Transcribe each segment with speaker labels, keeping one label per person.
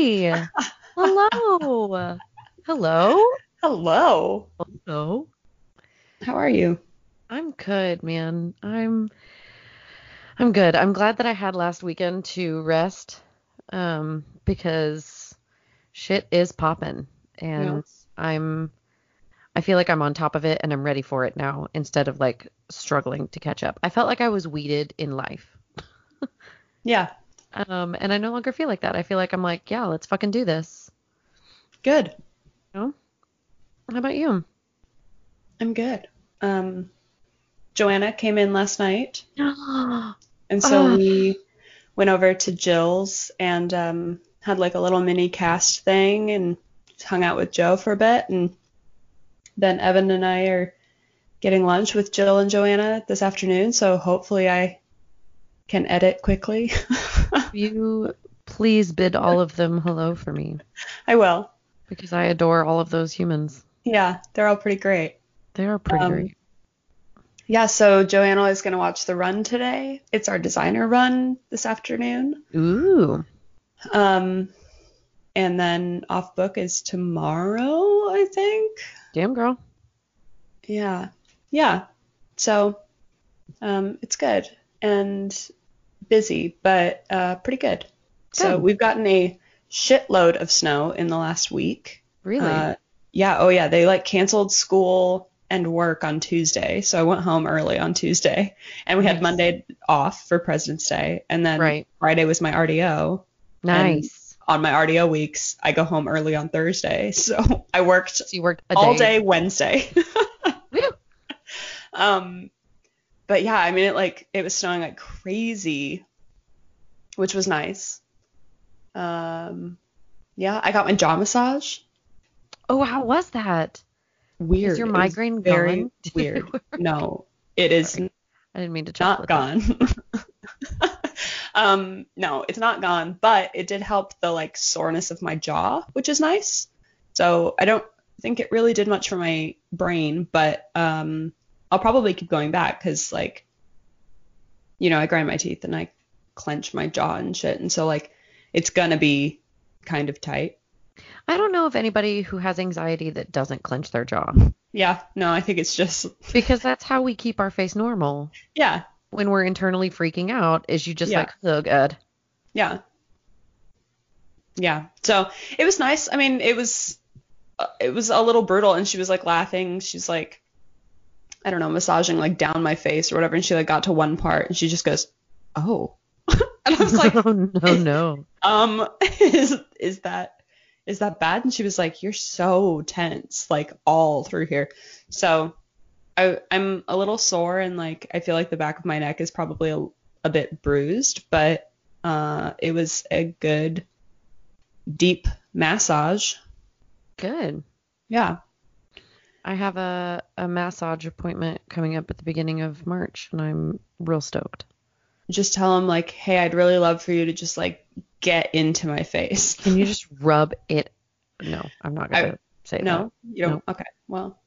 Speaker 1: Hi. Hello. Hello.
Speaker 2: Hello.
Speaker 1: Hello.
Speaker 2: How are you?
Speaker 1: I'm good, man. I'm I'm good. I'm glad that I had last weekend to rest um because shit is popping and
Speaker 2: Yeah.
Speaker 1: I'm I feel like I'm on top of it and I'm ready for it now instead of like struggling to catch up. I felt like I was weeded in life.
Speaker 2: Yeah.
Speaker 1: Um and I no longer feel like that. I feel like I'm like, yeah, let's fucking do this.
Speaker 2: Good.
Speaker 1: You know? How about you?
Speaker 2: I'm good. Um, Joanna came in last night, and so we went over to Jill's and um, had like a little mini cast thing and hung out with Joe for a bit. And then Evan and I are getting lunch with Jill and Joanna this afternoon. So hopefully I can edit quickly.
Speaker 1: you please bid all of them hello for me
Speaker 2: I will.
Speaker 1: because I adore all of those humans.
Speaker 2: Yeah, they're all pretty great.
Speaker 1: They are pretty
Speaker 2: Um,
Speaker 1: great.
Speaker 2: Yeah, so Joanna is going to watch the run today. It's our designer run this afternoon.
Speaker 1: Ooh.
Speaker 2: Um, and then off book is tomorrow, I think.
Speaker 1: Damn girl.
Speaker 2: Yeah. Yeah. So, um, it's good and busy, but uh, pretty good. So we've gotten a shitload of snow in the last week.
Speaker 1: Really?
Speaker 2: Uh, yeah. Oh, yeah. They like canceled school and work on Tuesday. So I went home early on Tuesday and we had Monday off for President's Day. And then
Speaker 1: Right.
Speaker 2: Friday was my RDO.
Speaker 1: nice.
Speaker 2: On my RDO weeks, I go home early on Thursday. So I worked
Speaker 1: So you worked
Speaker 2: all day Wednesday.
Speaker 1: Woo.
Speaker 2: um, but yeah, I mean, it like it was snowing like crazy, which was nice. Um, yeah, I got my jaw massage.
Speaker 1: Oh, how was that?
Speaker 2: Weird.
Speaker 1: Is your migraine
Speaker 2: very
Speaker 1: gone?
Speaker 2: Weird. No, it is
Speaker 1: Sorry. I didn't mean to
Speaker 2: not
Speaker 1: chuckle at that.
Speaker 2: gone. um, no, it's not gone, but it did help the like soreness of my jaw, which is nice. So I don't think it really did much for my brain, but um, I'll probably keep going back because like, you know, I grind my teeth and I clench my jaw and shit, and so like, it's gonna be kind of tight.
Speaker 1: I don't know of anybody who has anxiety that doesn't clench their jaw
Speaker 2: Yeah, no, I think it's just
Speaker 1: because that's how we keep our face normal
Speaker 2: yeah,
Speaker 1: when we're internally freaking out is you just
Speaker 2: Yeah.
Speaker 1: like, oh god.
Speaker 2: Yeah. Yeah. So it was nice. I mean, it was uh, it was a little brutal and she was like laughing. She's like I don't know, massaging like down my face or whatever and she like got to one part and she just goes, "Oh." and I was like,
Speaker 1: oh no, no.
Speaker 2: "Um is is that is that bad?" And she was like, "You're so tense like all through here." So I I'm a little sore and like I feel like the back of my neck is probably a, a bit bruised, but uh, it was a good deep massage.
Speaker 1: Good.
Speaker 2: Yeah.
Speaker 1: I have a, a massage appointment coming up at the beginning of March, and I'm real stoked.
Speaker 2: Just tell him like, hey, I'd really love for you to just like get into my face.
Speaker 1: Can you just rub it? No, I'm not gonna say
Speaker 2: No, you don't. Okay. Well.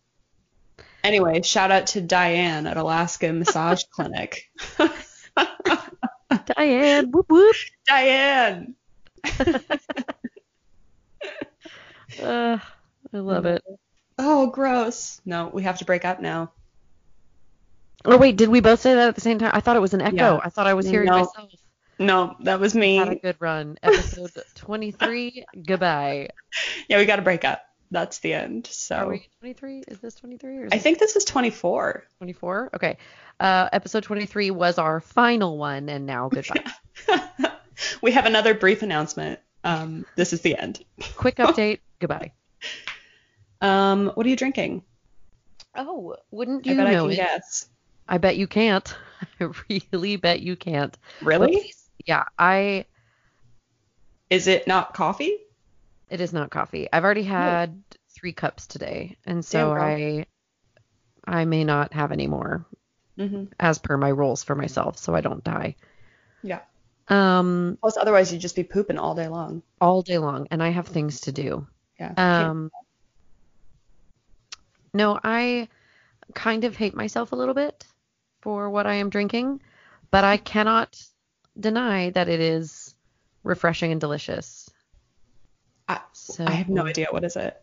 Speaker 2: Anyway, shout out to Diane at Alaska Massage Clinic.
Speaker 1: Diane, whoop whoop.
Speaker 2: Diane.
Speaker 1: Uh, I love it.
Speaker 2: Oh, gross. No, we have to break up now.
Speaker 1: Oh wait, did we both say that at the same time? I thought it was an echo.
Speaker 2: Yeah.
Speaker 1: I thought I was hearing
Speaker 2: No.
Speaker 1: myself.
Speaker 2: No, that was me.
Speaker 1: Had a good run. Episode 23. Goodbye.
Speaker 2: Yeah, we got to break up. That's the end. So
Speaker 1: Are we 23? Is this 23 or is
Speaker 2: I think this is 24.
Speaker 1: 24? Okay. Uh, episode 23 was our final one, and now goodbye.
Speaker 2: we have another brief announcement. Um, this is the end.
Speaker 1: Quick update. Goodbye.
Speaker 2: Um, what are you drinking?
Speaker 1: Oh, wouldn't
Speaker 2: I
Speaker 1: you
Speaker 2: bet I
Speaker 1: know
Speaker 2: can
Speaker 1: it?
Speaker 2: guess.
Speaker 1: I bet you can't. I really bet you can't.
Speaker 2: Really?
Speaker 1: But- Yeah, I.
Speaker 2: Is it not coffee?
Speaker 1: It is not coffee. I've already had three cups today, and so. I. I may not have any more,
Speaker 2: Mm-hmm.
Speaker 1: as per my rules for myself, so I don't die.
Speaker 2: Yeah.
Speaker 1: Um,
Speaker 2: Plus, otherwise you'd just be pooping all day long.
Speaker 1: all day long, and I have things to do.
Speaker 2: Yeah.
Speaker 1: Um, no, I kind of hate myself a little bit for what I am drinking, but I cannot deny that it is refreshing and delicious.
Speaker 2: I,
Speaker 1: So
Speaker 2: I have no idea. What is it?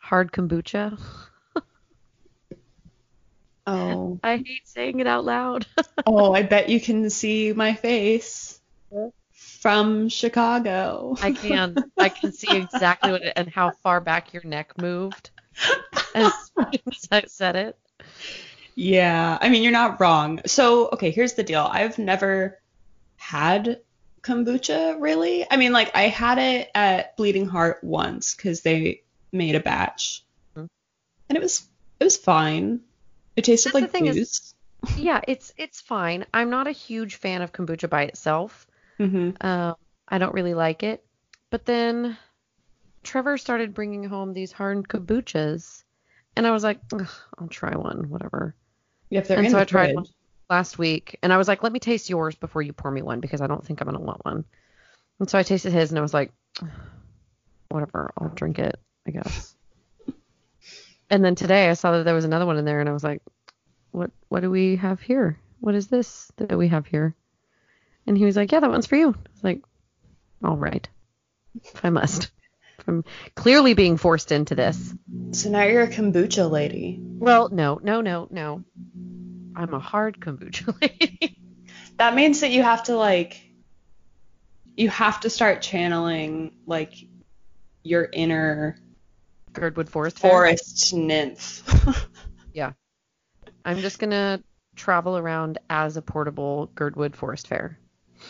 Speaker 1: Hard kombucha.
Speaker 2: Oh.
Speaker 1: I hate saying it out loud.
Speaker 2: Oh, I bet you can see my face from Chicago.
Speaker 1: I can. I can see exactly what it, and how far back your neck moved as soon as I said it.
Speaker 2: Yeah, I mean, you're not wrong. So, okay, here's the deal. I've never had kombucha really. I mean, like I had it at Bleeding Heart once cuz they made a batch.
Speaker 1: Mhm.
Speaker 2: And it was it was fine. It tasted
Speaker 1: That's
Speaker 2: like
Speaker 1: thing is-
Speaker 2: booze.
Speaker 1: Yeah, it's it's fine. I'm not a huge fan of kombucha by itself.
Speaker 2: Mhm.
Speaker 1: Um, I don't really like it. But then Trevor started bringing home these hard kombuchas, and I was like, I'll try one, whatever.
Speaker 2: Yeah, if they're
Speaker 1: And
Speaker 2: in
Speaker 1: so
Speaker 2: the
Speaker 1: I tried
Speaker 2: fridge.
Speaker 1: one. Last week, and I was like, let me taste yours before you pour me one because I don't think I'm gonna want one. And so I tasted his, and I was like, whatever, I'll drink it, I guess. And then today I saw that there was another one in there, and I was like, what what do we have here? What is this that we have here? And he was like, yeah, that one's for you. I was like, all right, if I must. I'm clearly being forced into this.
Speaker 2: So now you're a kombucha lady.
Speaker 1: Well, no, no, no, no. I'm a hard kombucha lady.
Speaker 2: That means that you have to like you have to start channeling like your inner
Speaker 1: Girdwood Forest. Fair.
Speaker 2: forest nymph. Yeah.
Speaker 1: I'm just gonna travel around as a portable Girdwood Forest Fair.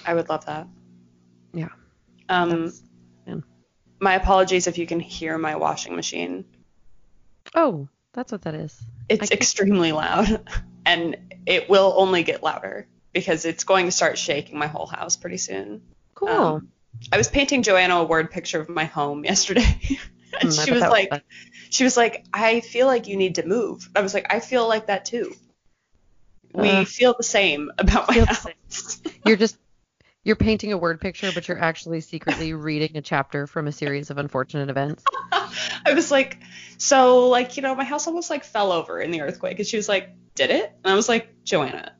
Speaker 2: I would love that.
Speaker 1: Yeah.
Speaker 2: Um
Speaker 1: That's-
Speaker 2: my apologies if you can hear my washing machine.
Speaker 1: oh, that's what that is.
Speaker 2: It's extremely loud and it will only get louder because it's going to start shaking my whole house pretty soon.
Speaker 1: Cool.
Speaker 2: Um, I was painting Joanna a word picture of my home yesterday. and
Speaker 1: Mm,
Speaker 2: she was like
Speaker 1: fun.
Speaker 2: she was like, I feel like you need to move. I was like, I feel like that too. We
Speaker 1: Uh,
Speaker 2: feel the same about my house.
Speaker 1: you're just you're painting a word picture, but you're actually secretly reading a chapter from a series of unfortunate events.
Speaker 2: I was like, so like, you know, my house almost like fell over in the earthquake. And she was like, did it? And I was like, Joanna,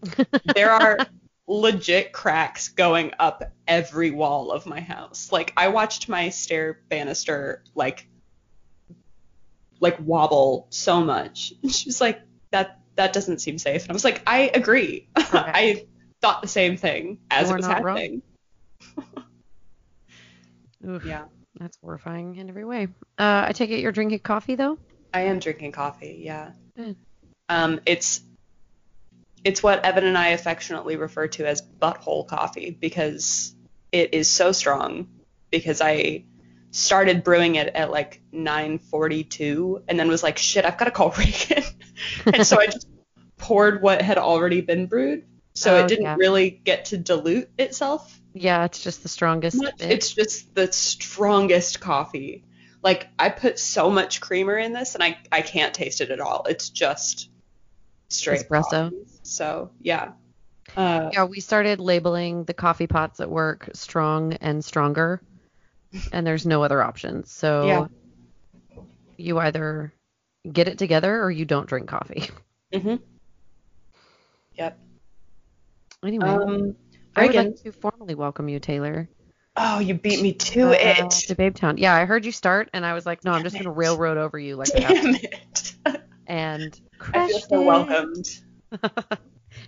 Speaker 2: there are legit cracks going up every wall of my house. Like I watched my stair banister like like wobble so much. And she was like, that that doesn't seem safe. And I was like, I agree. I thought the same thing as
Speaker 1: You
Speaker 2: it was happening.
Speaker 1: Oof,
Speaker 2: Yeah.
Speaker 1: That's horrifying in every way. Uh, I take it you're drinking coffee though.
Speaker 2: I am drinking coffee, yeah.
Speaker 1: Good.
Speaker 2: Um, it's it's what Evan and I affectionately refer to as butthole coffee because it is so strong. Because I started brewing it at like 9:42 and then was like, shit, I've got to call Reagan. and so I just poured what had already been brewed, so
Speaker 1: Oh,
Speaker 2: it didn't
Speaker 1: yeah.
Speaker 2: really get to dilute itself
Speaker 1: Yeah, it's just the strongest.
Speaker 2: It's just the strongest coffee. Like I put so much creamer in this, and I I can't taste it at all. It's just straight
Speaker 1: Espresso.
Speaker 2: coffee. So yeah. Uh,
Speaker 1: Yeah, we started labeling the coffee pots at work strong and stronger, and there's no other options. So
Speaker 2: Yeah.
Speaker 1: you either get it together or you don't drink coffee.
Speaker 2: mhm. Yep.
Speaker 1: Anyway,
Speaker 2: Um,
Speaker 1: I would like to formally welcome you, Taylor,
Speaker 2: Oh, you beat me to
Speaker 1: uh,
Speaker 2: it.
Speaker 1: to Babe Town. Yeah, I heard you start, and I was like, no, I'm just gonna railroad over you like
Speaker 2: Damn
Speaker 1: to,
Speaker 2: it.
Speaker 1: and
Speaker 2: I feel so
Speaker 1: it.
Speaker 2: welcomed.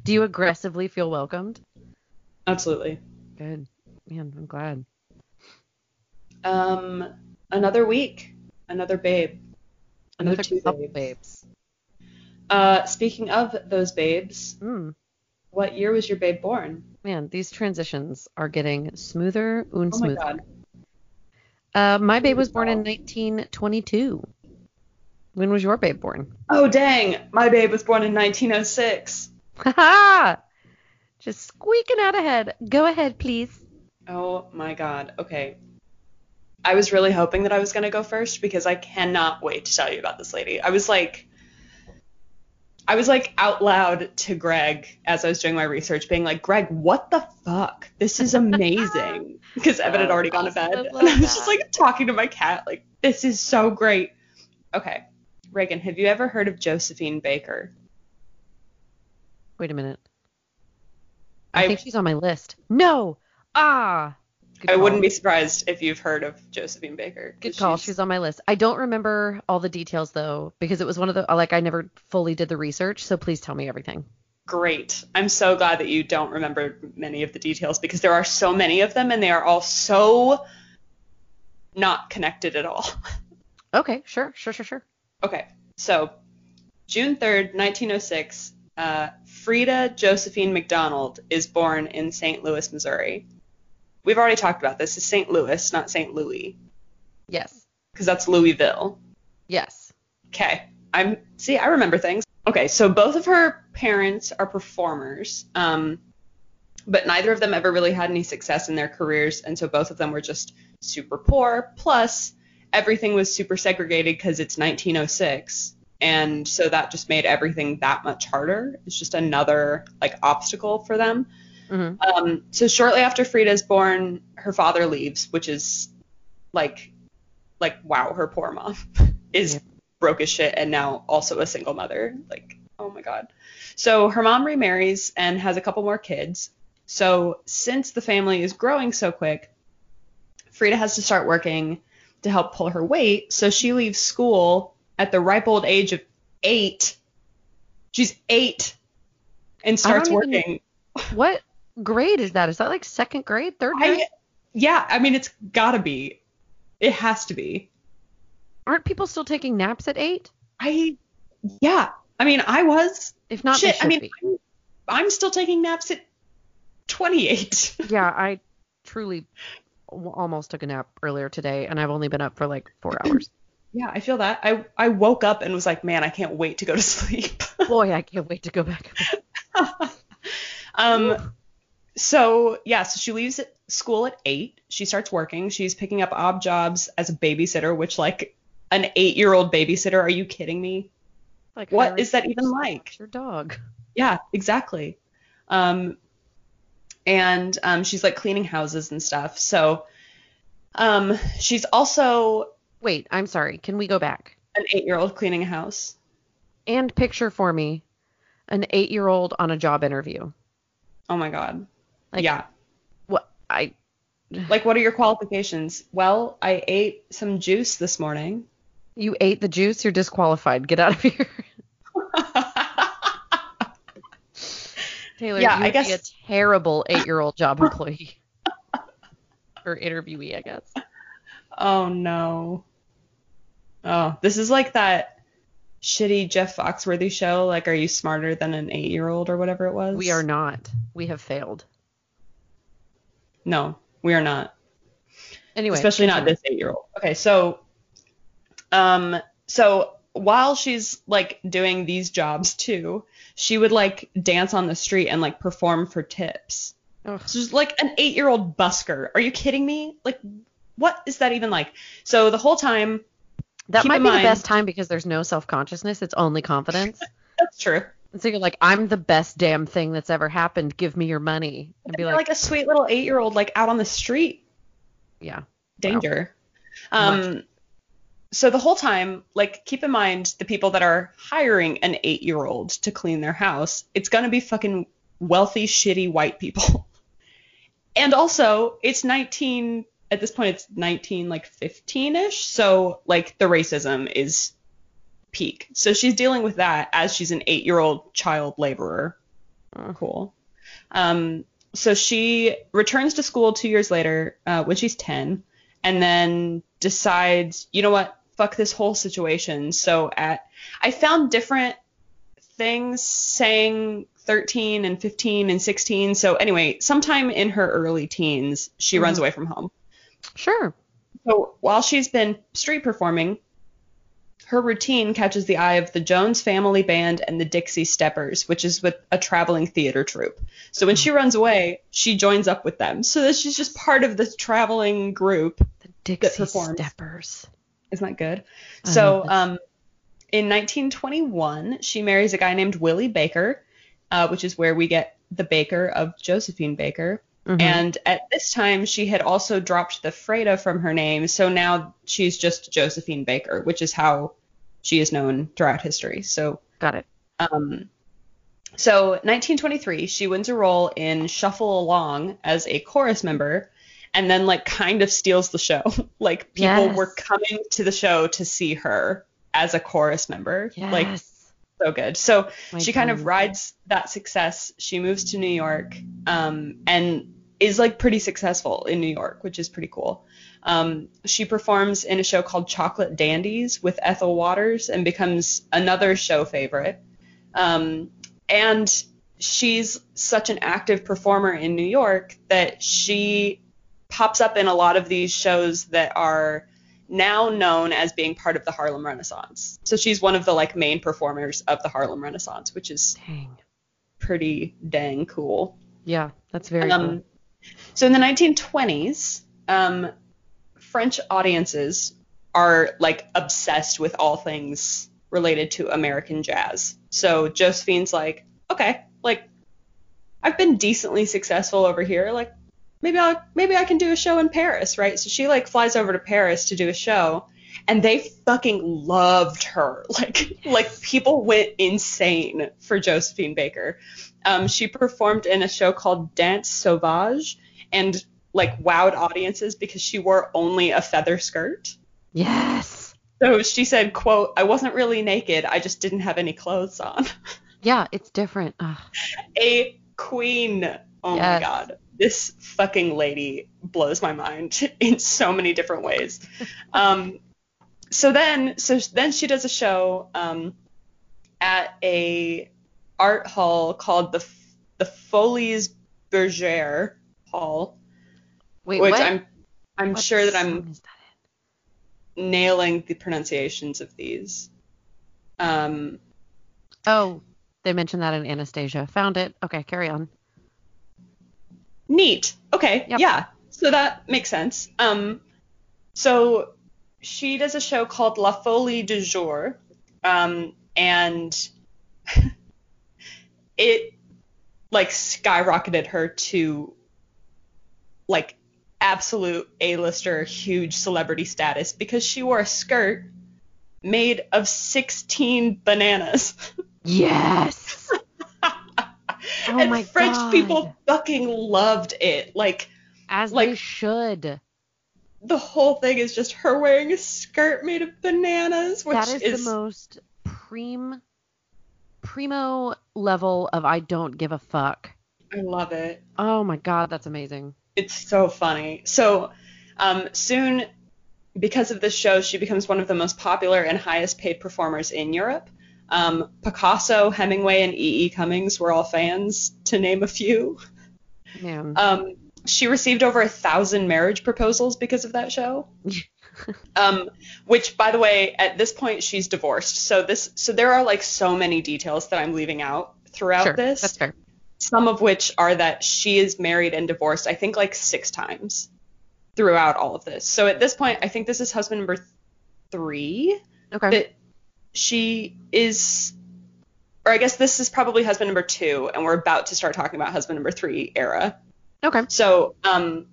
Speaker 1: Do you aggressively feel welcomed?
Speaker 2: Absolutely.
Speaker 1: Good, man. I'm glad.
Speaker 2: Um, another week, another babe, another,
Speaker 1: Another
Speaker 2: two babes.
Speaker 1: babes.
Speaker 2: Uh, speaking of those babes,
Speaker 1: Mm.
Speaker 2: What year was your babe born?
Speaker 1: Man, these transitions are getting smoother and
Speaker 2: Oh my
Speaker 1: smoother.
Speaker 2: god.
Speaker 1: Uh, my babe was born in 1922. When was your babe born?
Speaker 2: Oh dang, my babe was born in 1906.
Speaker 1: Haha! Just squeaking out ahead. Go ahead, please.
Speaker 2: Oh my god. Okay. I was really hoping that I was gonna go first because I cannot wait to tell you about this lady. I was like I was like out loud to Greg as I was doing my research, being like, Greg, what the fuck? This is amazing. Because Evan had
Speaker 1: Oh,
Speaker 2: already gone to bed. And I was just like talking to my cat, like, this is so great. Okay. Reagan, have you ever heard of Josephine Baker?
Speaker 1: Wait a minute. I,
Speaker 2: I-
Speaker 1: think she's on my list. No. Ah. Good
Speaker 2: I
Speaker 1: call.
Speaker 2: wouldn't be surprised if you've heard of Josephine Baker.
Speaker 1: Good call.
Speaker 2: she's-
Speaker 1: She's on my list. I don't remember all the details though, because it was one of the like I never fully did the research. So please tell me everything.
Speaker 2: great. I'm so glad that you don't remember many of the details because there are so many of them and they are all so not connected at all.
Speaker 1: Okay, sure, sure, sure, sure.
Speaker 2: Okay, so June 3rd, 1906, uh, Freda Josephine McDonald is born in St. Louis, Missouri. We've already talked about this. It's St. Louis, not St. Louis,
Speaker 1: Yes,
Speaker 2: because that's Louisville.
Speaker 1: yes.
Speaker 2: Okay. I'm see, I remember things. Okay, so both of her parents are performers. Um but neither of them ever really had any success in their careers and so both of them were just super poor. Plus everything was super segregated cuz it's 1906 and so that just made everything that much harder. It's just another like obstacle for them.
Speaker 1: Hmm
Speaker 2: Um, so shortly after Freda's born, her father leaves, which is like, like wow, her poor mom is
Speaker 1: Yeah.
Speaker 2: broke as shit and now also a single mother. Like, oh my god. So her mom remarries and has a couple more kids. So since the family is growing so quick, Frida has to start working to help pull her weight. So she leaves school at the ripe old age of eight. She's eight and starts
Speaker 1: don't even-
Speaker 2: working.
Speaker 1: What grade is that? Is that like second grade, third grade?
Speaker 2: I, yeah, I mean, it's gotta be. It has to be.
Speaker 1: Aren't people still taking naps at eight?
Speaker 2: I, yeah. I mean, I was.
Speaker 1: If not,
Speaker 2: Shit, I mean,
Speaker 1: be.
Speaker 2: I'm, I'm still taking naps at 28.
Speaker 1: Yeah, I truly almost took a nap earlier today, and I've only been up for like four hours.
Speaker 2: yeah, I feel that. I, I woke up and was like, man, I can't wait to go to sleep.
Speaker 1: Boy, I can't wait to go back.
Speaker 2: um, so yeah, so she leaves school at eight. She starts working. She's picking up odd jobs as a babysitter, which like an eight-year-old babysitter. Are you kidding me?
Speaker 1: Like,
Speaker 2: What is that even like?
Speaker 1: Your dog.
Speaker 2: Yeah, exactly. Um, and um, she's like cleaning houses and stuff. So um, she's also
Speaker 1: Wait, I'm sorry. Can we go back
Speaker 2: an eight-year-old cleaning a house.
Speaker 1: and picture for me an eight-year-old on a job interview?
Speaker 2: Oh my god.
Speaker 1: Like,
Speaker 2: yeah.
Speaker 1: What I
Speaker 2: Like, what are your qualifications? Well, I ate some juice this morning.
Speaker 1: you ate the juice. You're disqualified. Get out of here, Taylor.
Speaker 2: Yeah,
Speaker 1: you
Speaker 2: I guess-
Speaker 1: be a terrible eight-year-old job employee or interviewee, I guess.
Speaker 2: oh no. Oh, this is like that shitty Jeff Foxworthy show. Like, are you smarter than an eight-year-old or whatever it was?
Speaker 1: We are not. We have failed.
Speaker 2: No, we are not.
Speaker 1: Anyway,
Speaker 2: especially not this eight year old. Okay, so um so while she's like doing these jobs too, she would like dance on the street and like perform for tips.
Speaker 1: Ugh.
Speaker 2: So she's like an eight year old busker. Are you kidding me? Like what is that even like? So the whole time
Speaker 1: That might be
Speaker 2: mind-
Speaker 1: the best time because there's no self consciousness. It's only confidence.
Speaker 2: that's true.
Speaker 1: And so you're like, I'm the best damn thing that's ever happened. Give me your money. And be like,
Speaker 2: like a sweet little eight year old like out on the street.
Speaker 1: yeah.
Speaker 2: danger.
Speaker 1: Much.
Speaker 2: Um, so the whole time, like, keep in mind the people that are hiring an eight-year-old to clean their house. It's gonna be fucking wealthy, shitty white people. and also, it's 19 at this point. It's 19, like 15ish. So like the racism is peak. So she's dealing with that as she's an eight-year-old child laborer. Cool. Um, so she returns to school two years later uh, when she's 10 and then decides, you know what, fuck this whole situation. So at, I found different things saying 13 and 15 and 16. So anyway, sometime in her early teens, she runs
Speaker 1: Mhm.
Speaker 2: away from home.
Speaker 1: Sure.
Speaker 2: So while she's been street performing, her routine catches the eye of the Jones Family Band and the Dixie Steppers, which is with a traveling theater troupe. So when she runs away, she joins up with them. So that she's just part of this traveling group.
Speaker 1: The Dixie
Speaker 2: performs.
Speaker 1: Steppers.
Speaker 2: Isn't that good?
Speaker 1: I
Speaker 2: so um, in 1921, she marries a guy named Willie Baker, uh, which is where we get the Baker of Josephine Baker.
Speaker 1: Mhm.
Speaker 2: And at this time, she had also dropped the Freda from her name, so now she's just Josephine Baker, which is how she is known throughout history. So,
Speaker 1: Got it.
Speaker 2: um, so 1923, she wins a role in Shuffle Along as a chorus member, and then like kind of steals the show. like people
Speaker 1: Yes.
Speaker 2: were coming to the show to see her as a chorus member.
Speaker 1: Yes.
Speaker 2: Like so good. So
Speaker 1: My
Speaker 2: she kind of rides that success. She moves to New York um, and is like pretty successful in New York, which is pretty cool. Um, she performs in a show called Chocolate Dandies with Ethel Waters and becomes another show favorite. Um, and she's such an active performer in New York that she pops up in a lot of these shows that are now known as being part of the Harlem Renaissance. So she's one of the like main performers of the Harlem Renaissance, which is
Speaker 1: Dang.
Speaker 2: pretty dang cool.
Speaker 1: Yeah, that's very
Speaker 2: Um,
Speaker 1: cool.
Speaker 2: So in the 1920s, um, French audiences are like obsessed with all things related to American jazz. So Josephine's like, okay, like I've been decently successful over here, like maybe I maybe I can do a show in Paris, right? So she like flies over to Paris to do a show, and they fucking loved her. Like like people went insane for Josephine Baker. Um, she performed in a show called Danse Sauvage and like wowed audiences because she wore only a feather skirt.
Speaker 1: Yes.
Speaker 2: So she said, quote, I wasn't really naked, I just didn't have any clothes on.
Speaker 1: Yeah, it's different. Ugh.
Speaker 2: a queen. Oh my god. This fucking lady blows my mind in so many different ways. Um, so then, so then she does a show um, at a art hall called the the Folies Bergère Hall,
Speaker 1: Wait,
Speaker 2: which
Speaker 1: what?
Speaker 2: I'm I'm
Speaker 1: What
Speaker 2: sure that I'm
Speaker 1: that
Speaker 2: nailing the pronunciations of these. Um,
Speaker 1: Oh, they mentioned that in Anastasia. Found it. Okay, carry on.
Speaker 2: Neat. Okay.
Speaker 1: Yep.
Speaker 2: Yeah. So that makes sense. Um, so she does a show called La Folie du Jour, um, and it like skyrocketed her to like absolute A-lister, huge celebrity status because she wore a skirt made of 16 bananas.
Speaker 1: Yes. Oh
Speaker 2: and French
Speaker 1: God.
Speaker 2: people fucking loved it. Like
Speaker 1: As
Speaker 2: Like-
Speaker 1: they should.
Speaker 2: The whole thing is just her wearing a skirt made of bananas, which
Speaker 1: That is, the most prim, primo level of I don't give a fuck.
Speaker 2: I love it.
Speaker 1: Oh my god, that's amazing.
Speaker 2: It's so funny. So um, soon, because of this show, she becomes one of the most popular and highest paid performers in Europe. Um, Picasso, Hemingway, and E. E. Cummings were all fans, to name a few.
Speaker 1: Man.
Speaker 2: Um, she received over a thousand marriage proposals because of that show. um, which, by the way, at this point she's divorced. So this, so there are like so many details that I'm leaving out throughout
Speaker 1: sure,
Speaker 2: this.
Speaker 1: that's fair.
Speaker 2: Some of which are that she is married and divorced. I think like six times throughout all of this. So at this point, I think this is husband number three
Speaker 1: Okay.
Speaker 2: that she is. Or I guess this is probably husband number two, and we're about to start talking about husband number three era.
Speaker 1: Okay.
Speaker 2: So, um,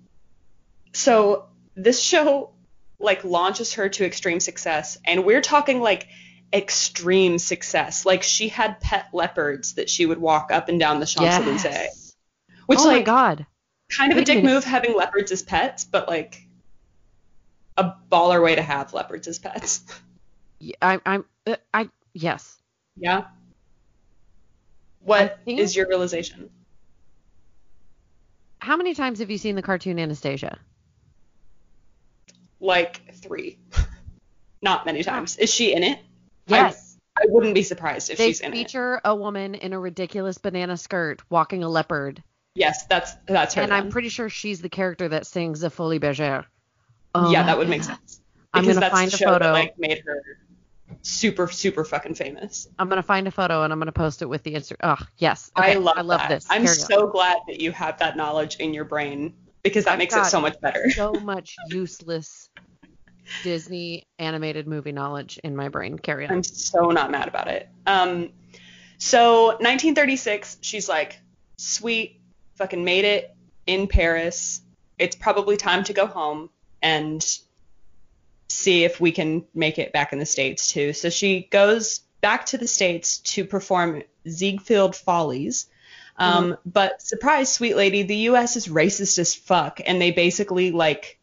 Speaker 2: so this show like launches her to extreme success, and we're talking like extreme success. Like she had pet leopards that she would walk up and down the Champs Elysees,
Speaker 1: Yes.
Speaker 2: which
Speaker 1: oh my
Speaker 2: like
Speaker 1: god.
Speaker 2: kind of a
Speaker 1: Wait a
Speaker 2: dick
Speaker 1: minute.
Speaker 2: move having leopards as pets, but like a baller way to have leopards as pets.
Speaker 1: I'm, uh, I. Yes.
Speaker 2: yeah. What
Speaker 1: think-
Speaker 2: is your realization?
Speaker 1: How many times have you seen the cartoon Anastasia?
Speaker 2: Like three. Not many times. Is she in it?
Speaker 1: Yes.
Speaker 2: I wouldn't be surprised if
Speaker 1: they
Speaker 2: she's in it.
Speaker 1: They feature a woman in a ridiculous banana skirt walking a leopard,
Speaker 2: Yes, that's that's her.
Speaker 1: and I'm pretty sure she's the character that sings the Folie Bergère. Oh
Speaker 2: yeah,
Speaker 1: um,
Speaker 2: that would make
Speaker 1: God.
Speaker 2: sense.
Speaker 1: I'm gonna
Speaker 2: that's
Speaker 1: find
Speaker 2: the
Speaker 1: a
Speaker 2: show
Speaker 1: photo.
Speaker 2: that like made her super super fucking famous.
Speaker 1: I'm gonna find a photo and I'm gonna post it with the Insta. Oh yes.
Speaker 2: I
Speaker 1: Okay,
Speaker 2: love
Speaker 1: I love
Speaker 2: that.
Speaker 1: this.
Speaker 2: I'm
Speaker 1: Carry on.
Speaker 2: so glad that you have that knowledge in your brain because that
Speaker 1: I've
Speaker 2: makes it so much better.
Speaker 1: so much useless Disney animated movie knowledge in my brain. Carry on.
Speaker 2: I'm so not mad about it. Um, so 1936, she's like, sweet, fucking made it in Paris. It's probably time to go home and see if we can make it back in the States too. So she goes back to the States to perform Ziegfeld Follies, Um, But surprise, sweet lady, the U.S. is racist as fuck, and they basically like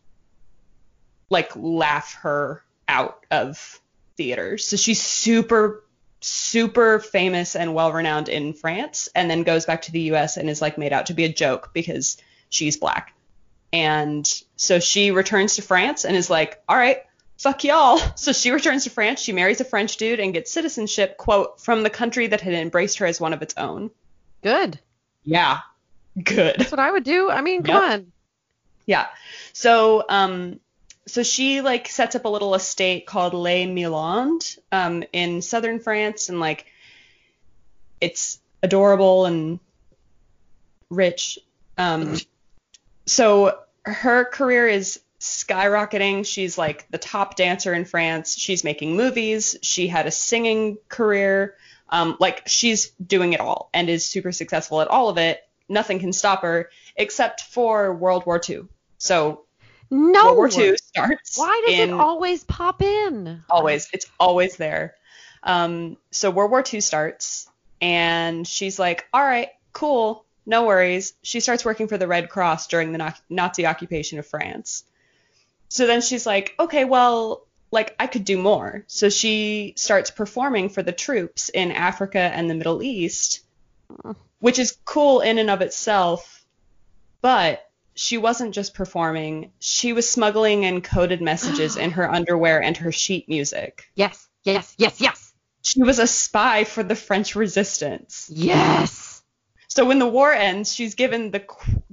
Speaker 2: like laugh her out of theaters. So she's super super famous and well renowned in France, and then goes back to the U.S. and is like made out to be a joke because she's black. And so she returns to France and is like, all right, fuck y'all. So she returns to France. She marries a French dude and gets citizenship, quote, from the country that had embraced her as one of its own.
Speaker 1: Good.
Speaker 2: Yeah. Good.
Speaker 1: That's what I would do. I mean, come
Speaker 2: Yep.
Speaker 1: on.
Speaker 2: Yeah. So, um, so she like sets up a little estate called Les Milandes, um, in southern France, and like, it's adorable and rich. Um, so her career is skyrocketing. She's like the top dancer in France. She's making movies. She had a singing career. Um, like she's doing it all and is super successful at all of it. Nothing can stop her except for World War II. So
Speaker 1: No.
Speaker 2: World War II starts.
Speaker 1: Why does
Speaker 2: in,
Speaker 1: it always pop in?
Speaker 2: always? It's always there. Um, so World War II starts, and she's like, "All right, cool, no worries." She starts working for the Red Cross during the Nazi occupation of France. So then she's like, "Okay, well, like I could do more." So she starts performing for the troops in Africa and the Middle East, which is cool in and of itself, but she wasn't just performing, she was smuggling encoded messages in her underwear and her sheet music.
Speaker 1: Yes, yes, yes, yes,
Speaker 2: She was a spy for the French resistance.
Speaker 1: yes.
Speaker 2: So when the war ends, she's given the the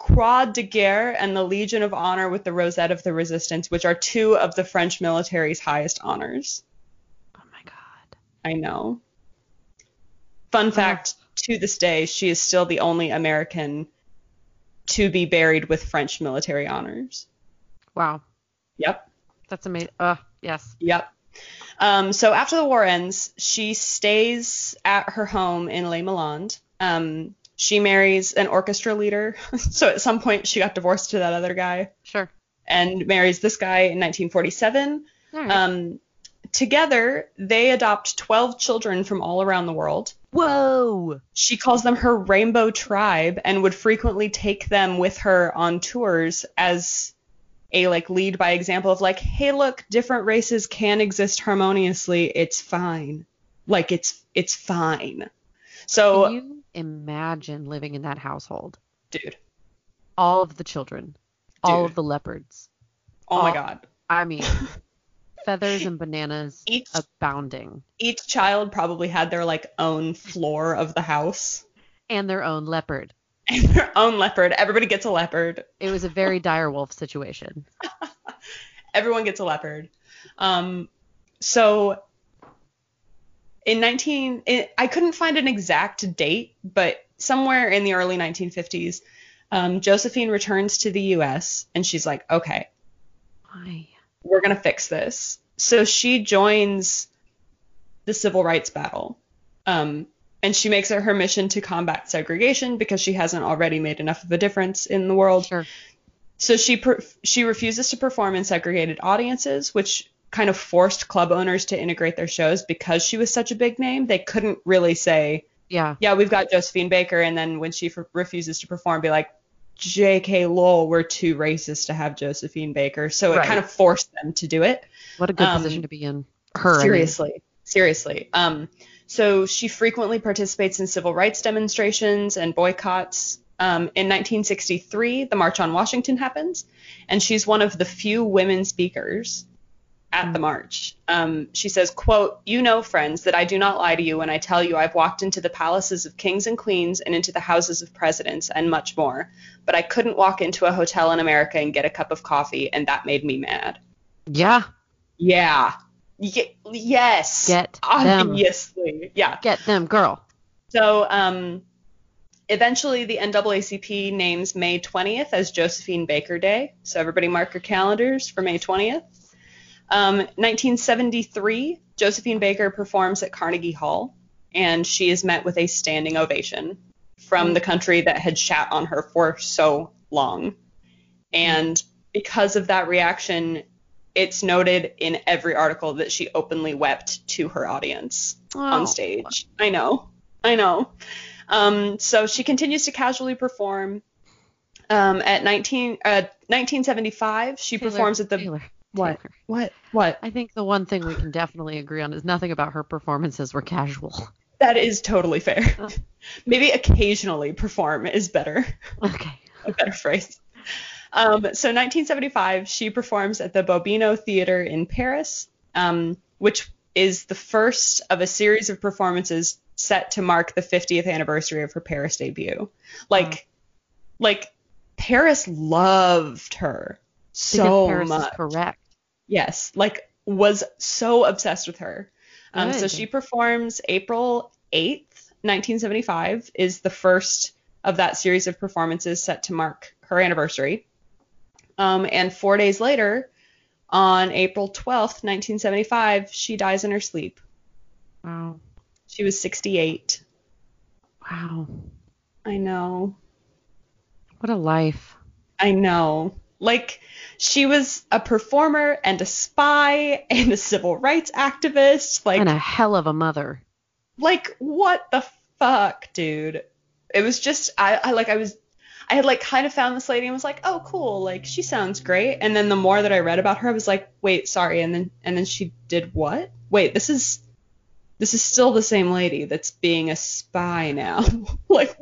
Speaker 2: Croix de Guerre and the Legion of Honor with the Rosette of the Resistance, which are two of the French military's highest honors.
Speaker 1: Oh my god.
Speaker 2: I know. Fun fact, to this day, she is still the only American to be buried with French military honors.
Speaker 1: Wow.
Speaker 2: Yep.
Speaker 1: That's amazing. Uh, yes.
Speaker 2: Yep. Um, so after the war ends, she stays at her home in Les Milandes. Um, she marries an orchestra leader. so at some point, she got divorced to that other guy
Speaker 1: Sure.
Speaker 2: and marries this guy in 1947.
Speaker 1: All right.
Speaker 2: Um, together, they adopt 12 children from all around the world.
Speaker 1: Whoa.
Speaker 2: She calls them her rainbow tribe and would frequently take them with her on tours as a like lead by example of like, hey, look, different races can exist harmoniously. It's fine. Like it's it's fine. So,
Speaker 1: you imagine living in that household?
Speaker 2: dude,
Speaker 1: All of the children, all of the leopards.
Speaker 2: oh my
Speaker 1: Oh.
Speaker 2: god.
Speaker 1: I mean, feathers and bananas
Speaker 2: Each
Speaker 1: abounding,
Speaker 2: each child probably had their like own floor of the house
Speaker 1: and their own leopard.
Speaker 2: and their own leopard. Everybody gets a leopard.
Speaker 1: It was a very dire wolf situation.
Speaker 2: everyone gets a leopard. Um, so in 19, it, I couldn't find an exact date, but somewhere in the early 1950s, um, Josephine returns to the U.S. and she's like, okay,
Speaker 1: Why?
Speaker 2: we're gonna fix this. So she joins the civil rights battle. Um, and she makes it her mission to combat segregation because she hasn't already made enough of a difference in the world.
Speaker 1: Sure.
Speaker 2: So she per- she refuses to perform in segregated audiences, which kind of forced club owners to integrate their shows because she was such a big name. They couldn't really say,
Speaker 1: Yeah.
Speaker 2: "Yeah, we've got Josephine Baker," and then when she f- refuses to perform, be like, "J.K. Lowell, we're too racist to have Josephine Baker." So it
Speaker 1: Right.
Speaker 2: kind of forced them to do it.
Speaker 1: What a good
Speaker 2: Um,
Speaker 1: position to be in. Her. I mean.
Speaker 2: seriously, seriously. Um, so she frequently participates in civil rights demonstrations and boycotts. Um, in 1963, the March on Washington happens, and she's one of the few women speakers at the march. Um, she says, quote, You know, friends, that I do not lie to you when I tell you I've walked into the palaces of kings and queens and into the houses of presidents and much more. But I couldn't walk into a hotel in America and get a cup of coffee, and that made me mad.
Speaker 1: Yeah.
Speaker 2: Yeah. Ye- yes.
Speaker 1: Get them.
Speaker 2: Obviously. Yeah.
Speaker 1: Get them, girl.
Speaker 2: So um, eventually the NAACP names May 20th as Josephine Baker Day. So everybody mark your calendars for May 20th. Um, 1973, Josephine Baker performs at Carnegie Hall, and she is met with a standing ovation from the country that had shat on her for so long. And because of that reaction, it's noted in every article that she openly wept to her audience
Speaker 1: Oh.
Speaker 2: on stage. I know. I know. Um, so she continues to casually perform. Um, at 19, uh, 1975, she
Speaker 1: Taylor,
Speaker 2: performs at the
Speaker 1: Taylor,
Speaker 2: what?
Speaker 1: Taylor.
Speaker 2: What? What?
Speaker 1: I think the one thing we can definitely agree on is nothing about her performances were casual.
Speaker 2: That is totally fair.
Speaker 1: Oh.
Speaker 2: Maybe occasionally perform is better.
Speaker 1: Okay.
Speaker 2: a better phrase. Um, so 1975, she performs at the Bobino Theater in Paris, um, which is the first of a series of performances set to mark the 50th anniversary of her Paris debut. Like,
Speaker 1: Wow.
Speaker 2: like Paris loved her so much.
Speaker 1: correct.
Speaker 2: Yes, like was so obsessed with her. Um, so she performs April 8th, 1975 is the first of that series of performances set to mark her anniversary. Um, and four days later, on April 12th, 1975, she dies in her sleep.
Speaker 1: Wow.
Speaker 2: She was 68.
Speaker 1: Wow.
Speaker 2: I know.
Speaker 1: What a life.
Speaker 2: I know. Like, she was a performer and a spy and a civil rights activist. Like,
Speaker 1: and a hell of a mother.
Speaker 2: like what the fuck dude? It was just I, I like i was i had like kind of found this lady and was like oh cool like she sounds great. And then the more that i read about her i was like wait sorry. And then and then she did what? Wait this is this is still the same lady that's being a spy now. Like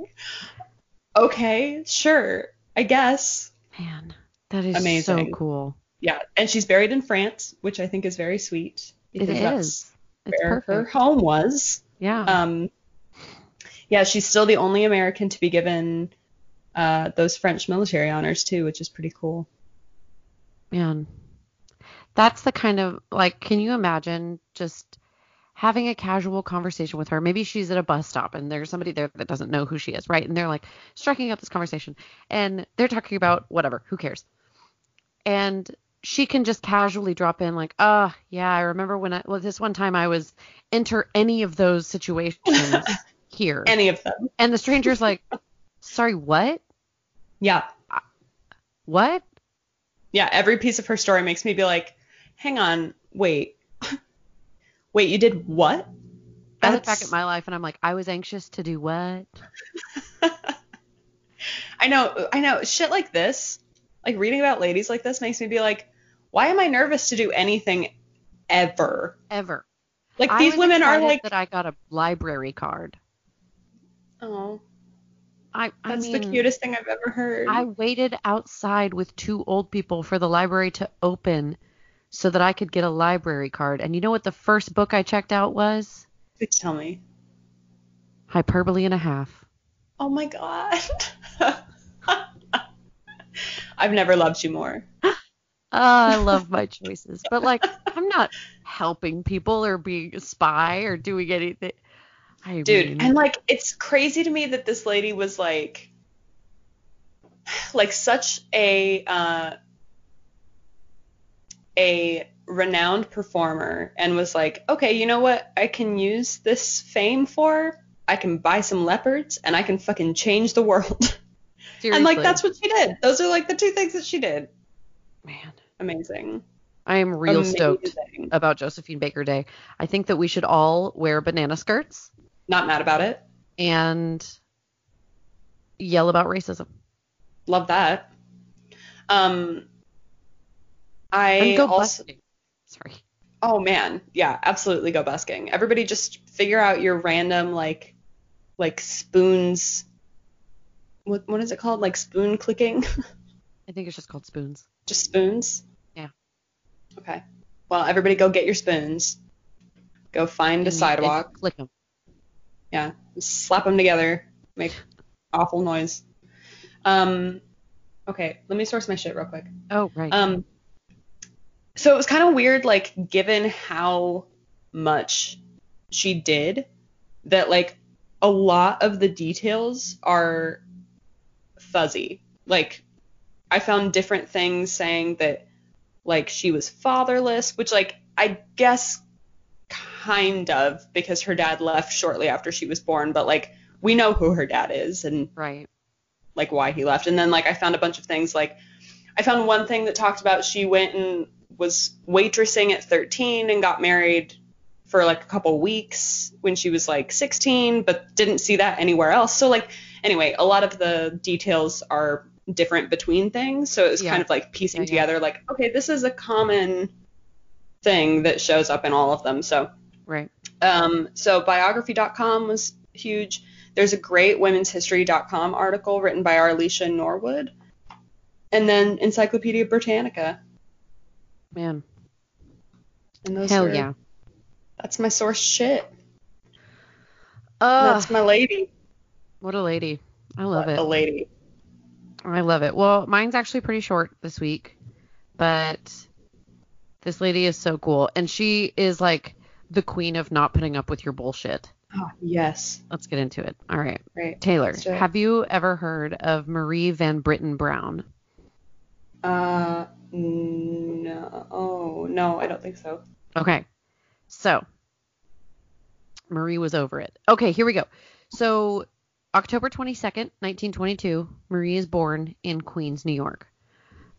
Speaker 2: okay sure i guess.
Speaker 1: Man, that is
Speaker 2: Amazing.
Speaker 1: so cool.
Speaker 2: yeah and she's buried in france which i think is very sweet
Speaker 1: It
Speaker 2: because that's
Speaker 1: is. It's
Speaker 2: where her home was
Speaker 1: Yeah.
Speaker 2: Um, yeah, she's still the only American to be given uh, those French military honors too, which is pretty cool.
Speaker 1: Man, that's the kind of like, can you imagine just having a casual conversation with her? Maybe she's at a bus stop and there's somebody there that doesn't know who she is, right? And they're like striking up this conversation and they're talking about whatever, who cares? And she can just casually drop in like, "Ah, yeah, I remember when I well this one time I was enter any of those situations here."
Speaker 2: Any of them.
Speaker 1: and the stranger's like, "Sorry, what?
Speaker 2: Yeah,
Speaker 1: What?"
Speaker 2: yeah. Every piece of her story makes me be like, hang on, wait, wait, you did what?
Speaker 1: I look back at my life and I'm like, "I was anxious to do what?"
Speaker 2: I know, I know. Shit like this, like reading about ladies like this, makes me be like, why am I nervous to do anything ever?
Speaker 1: Ever.
Speaker 2: Like
Speaker 1: I
Speaker 2: these women are like,
Speaker 1: that I got a library card.
Speaker 2: oh,
Speaker 1: I, I
Speaker 2: that's
Speaker 1: mean,
Speaker 2: the cutest thing I've ever heard.
Speaker 1: I waited outside with two old people for the library to open so that I could get a library card. And you know what the first book I checked out was?
Speaker 2: Please tell me.
Speaker 1: Hyperbole and a Half.
Speaker 2: Oh my god. I've never loved you more.
Speaker 1: Ah, I love my choices. But like I'm not helping people or being a spy or doing anything. I
Speaker 2: Dude,
Speaker 1: mean,
Speaker 2: and like it's crazy to me that this lady was like like such a uh a renowned performer and was like, "Okay, you know what? I can use this fame for I can buy some leopards and I can fucking change the world." and like that's what she did. Those are like the two things that she did.
Speaker 1: man.
Speaker 2: Amazing.
Speaker 1: I am real stoked about Josephine Baker Day. I think that we should all wear banana skirts
Speaker 2: Not mad about it.
Speaker 1: and yell about racism.
Speaker 2: Love that. Um, I also,
Speaker 1: busking. Sorry.
Speaker 2: oh man, yeah, absolutely go busking. Everybody just figure out your random like, like spoons. What what is it called? Like spoon clicking?
Speaker 1: I think it's just called spoons.
Speaker 2: just spoons.
Speaker 1: Yeah.
Speaker 2: Okay. Well, everybody go get your spoons. Go find a
Speaker 1: And and
Speaker 2: sidewalk.
Speaker 1: Click them.
Speaker 2: Yeah. Slap them together. Make awful noise. Um. Okay. Let me source my shit real quick.
Speaker 1: Oh, right.
Speaker 2: Um, so it was kind of weird, like, given how much she did, that, like, a lot of the details are fuzzy. Like, I found different things saying that, like, she was fatherless, which, like, I guess kind of because her dad left shortly after she was born, but, like, we know who her dad is and
Speaker 1: right.
Speaker 2: like why he left. And then like I found a bunch of things like I found one thing that talked about she went and was waitressing at 13 and got married for like a couple weeks when she was like 16, but didn't see that anywhere else. So like anyway, a lot of the details are different between things. So it was
Speaker 1: Yeah.
Speaker 2: kind of like piecing
Speaker 1: Yeah, yeah.
Speaker 2: together like, okay, this is a common thing that shows up in all of them. So
Speaker 1: Right.
Speaker 2: um, so biography.com was huge. There's a great women's womenshistory.com article written by Arlisha Norwood. And then Encyclopedia Britannica.
Speaker 1: Man.
Speaker 2: And those
Speaker 1: Hell
Speaker 2: are-
Speaker 1: yeah.
Speaker 2: That's my source shit.
Speaker 1: Oh,
Speaker 2: That's my lady.
Speaker 1: What a lady. I love it.
Speaker 2: A lady.
Speaker 1: I love it. Well, mine's actually pretty short this week, but this lady is so cool. And she is like the queen of not putting up with your bullshit.
Speaker 2: Oh, yes.
Speaker 1: Let's get into it. All right.
Speaker 2: Right.
Speaker 1: Taylor,
Speaker 2: Let's do it.
Speaker 1: have you ever heard of Marie Van Brittan Brown?
Speaker 2: Uh, no. Oh, no, I don't think so.
Speaker 1: Okay. So, Marie was over it. Okay, here we go. So, October 22nd, 1922, Marie is born in Queens, New York.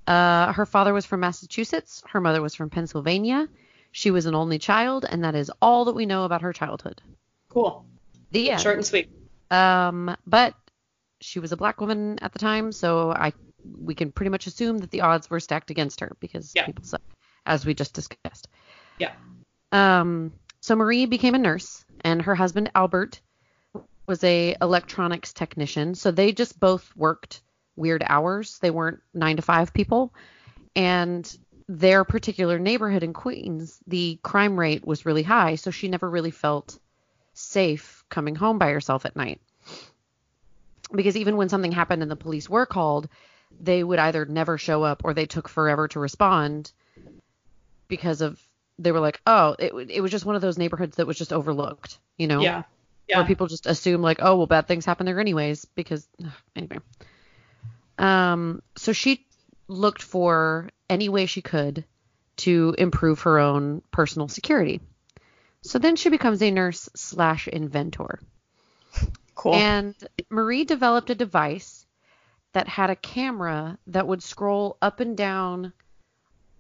Speaker 1: Uh, her father was from Massachusetts. Her mother was from Pennsylvania. She was an only child, and that is all that we know about her childhood.
Speaker 2: Cool.
Speaker 1: The end.
Speaker 2: Short and sweet.
Speaker 1: Um, but she was a black woman at the time, so I we can pretty much assume that the odds were stacked against her because
Speaker 2: Yeah.
Speaker 1: people suck, as we just discussed.
Speaker 2: Yeah.
Speaker 1: Um, so Marie became a nurse, and her husband Albert was a electronics technician. So they just both worked weird hours. They weren't nine to five people, and their particular neighborhood in Queens, the crime rate was really high. So she never really felt safe coming home by herself at night. Because even when something happened and the police were called, they would either never show up or they took forever to respond because of they were like, oh, it, it was just one of those neighborhoods that was just overlooked, you know,
Speaker 2: Yeah.
Speaker 1: Where people just assume like, oh, well, bad things happen there anyways because ugh, anyway. Um, so she looked for any way she could to improve her own personal security. So then she becomes a nurse slash inventor.
Speaker 2: Cool.
Speaker 1: And Marie developed a device that had a camera that would scroll up and down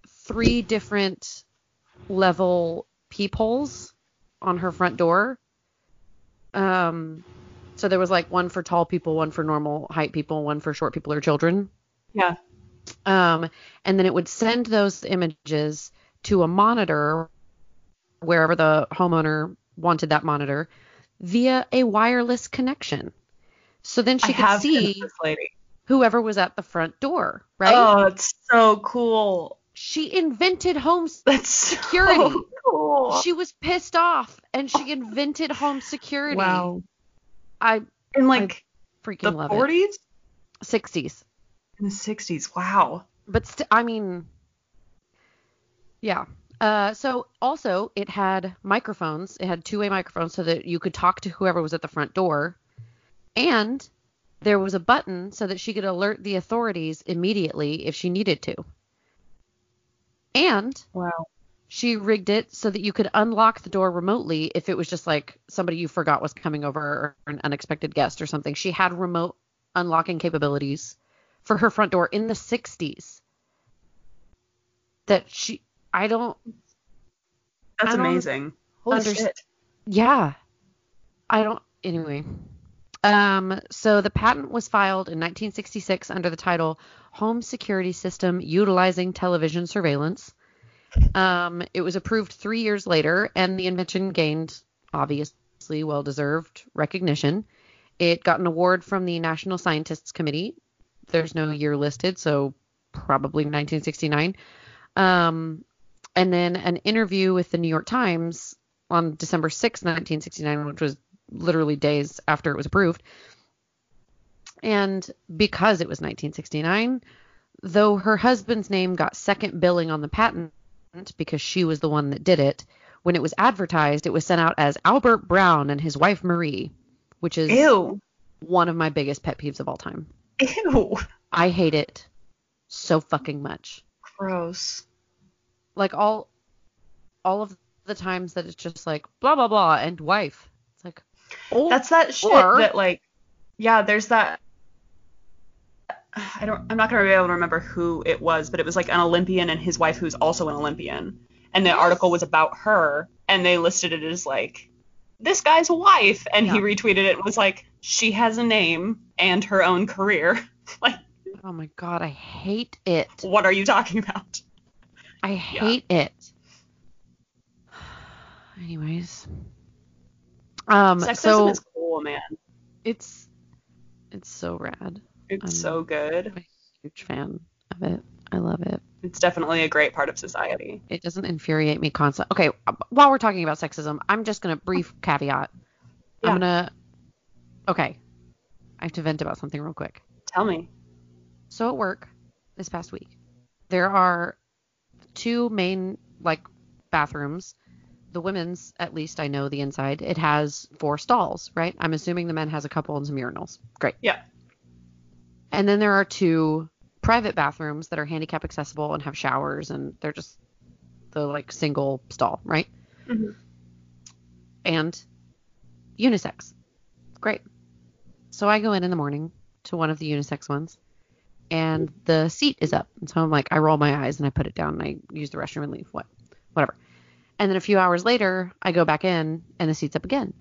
Speaker 1: three different level peepholes on her front door. Um, so there was like one for tall people, one for normal height people, one for short people or children.
Speaker 2: yeah.
Speaker 1: Um, and then it would send those images to a monitor wherever the homeowner wanted that monitor via a wireless connection. So then she
Speaker 2: I
Speaker 1: could see whoever was at the front door, right?
Speaker 2: Oh, it's so cool.
Speaker 1: She invented home
Speaker 2: That's
Speaker 1: Security.
Speaker 2: So cool.
Speaker 1: She was pissed off and she invented home security.
Speaker 2: wow.
Speaker 1: I
Speaker 2: In like
Speaker 1: freaking
Speaker 2: the
Speaker 1: love it.
Speaker 2: 40s
Speaker 1: 60s.
Speaker 2: In the 60s. Wow.
Speaker 1: but st- I mean, yeah. Uh, so also it had microphones. It had two-way microphones so that you could talk to whoever was at the front door, and there was a button so that she could alert the authorities immediately if she needed to. And
Speaker 2: Wow.
Speaker 1: she rigged it so that you could unlock the door remotely if it was just like somebody you forgot was coming over or an unexpected guest or something. She had remote unlocking capabilities for her front door in the 60s. That she, I don't,
Speaker 2: That's
Speaker 1: I don't
Speaker 2: amazing. Holy shit.
Speaker 1: yeah, I don't, anyway. Um, so the patent was filed in 1966 under the title Home Security System Utilizing Television Surveillance. Um, it was approved three years later, and the invention gained obviously well deserved recognition. It got an award from the National Scientists Committee. There's no year listed, so probably 1969. Um, and then an interview with the New York Times on December 6, 1969, which was literally days after it was approved. And because it was 1969, though her husband's name got second billing on the patent because she was the one that did it, when it was advertised, it was sent out as Albert Brown and his wife Marie, which is
Speaker 2: Ew.
Speaker 1: one of my biggest pet peeves of all time.
Speaker 2: Ew.
Speaker 1: I hate it so fucking much.
Speaker 2: Gross.
Speaker 1: Like all all of the times that it's just like blah blah blah and wife. Oh
Speaker 2: That's that shit
Speaker 1: Or-
Speaker 2: that like yeah, there's that I don't I'm not gonna be able to remember who it was, but it was like an Olympian and his wife who's also an Olympian. and the article was about her, and they listed it as like this guy's wife, and he retweeted it and was like, she has a name and her own career. like,
Speaker 1: Oh my god, I hate it.
Speaker 2: what are you talking about?
Speaker 1: I hate it. Anyways. Um
Speaker 2: Sexism
Speaker 1: so
Speaker 2: is cool, man.
Speaker 1: it's it's so rad.
Speaker 2: It's
Speaker 1: I'm-
Speaker 2: so good.
Speaker 1: I'm a huge fan of it. I love it.
Speaker 2: It's definitely a great part of society.
Speaker 1: It doesn't infuriate me constantly. Okay, uh, while we're talking about sexism, I'm just gonna brief caveat.
Speaker 2: Yeah.
Speaker 1: I'm gonna. Okay, I have to vent about something real quick.
Speaker 2: Tell me.
Speaker 1: So at work this past week, there are two main like bathrooms. The women's, at least I know the inside, it has four stalls, right? I'm assuming the men has a couple and some urinals. Great.
Speaker 2: Yeah.
Speaker 1: And then there are two private bathrooms that are handicap accessible and have showers and they're just the like single stall, right?
Speaker 2: Mhm.
Speaker 1: And unisex. Great. So I go in in the morning to one of the unisex ones and the seat is up. And so I'm like, I roll my eyes and I put it down and I use the restroom and leave. What? Whatever. And then a few hours later, I go back in and the seat's up again.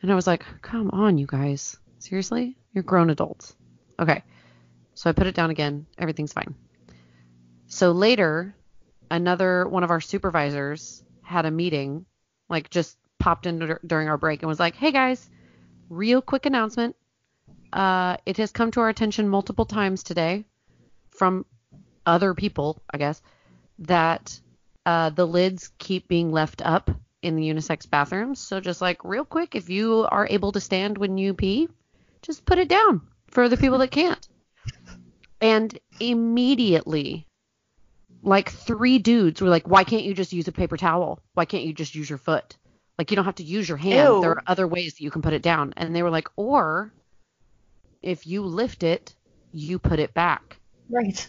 Speaker 1: And I was like, come on, you guys. Seriously? You're grown adults. Okay. So I put it down again. Everything's fine. So later, another one of our supervisors had a meeting, like just popped in dur- during our break and was like, hey guys, real quick announcement. Uh, it has come to our attention multiple times today from other people, I guess, that uh, the lids keep being left up in the unisex bathrooms. So just like real quick, if you are able to stand when you pee, just put it down for the people that can't. And immediately, like three dudes were like, why can't you just use a paper towel? Why can't you just use your foot? Like you don't have to use your hand.
Speaker 2: Ew.
Speaker 1: There are other ways that you can put it down. And they were like, or if you lift it, you put it back.
Speaker 2: Right.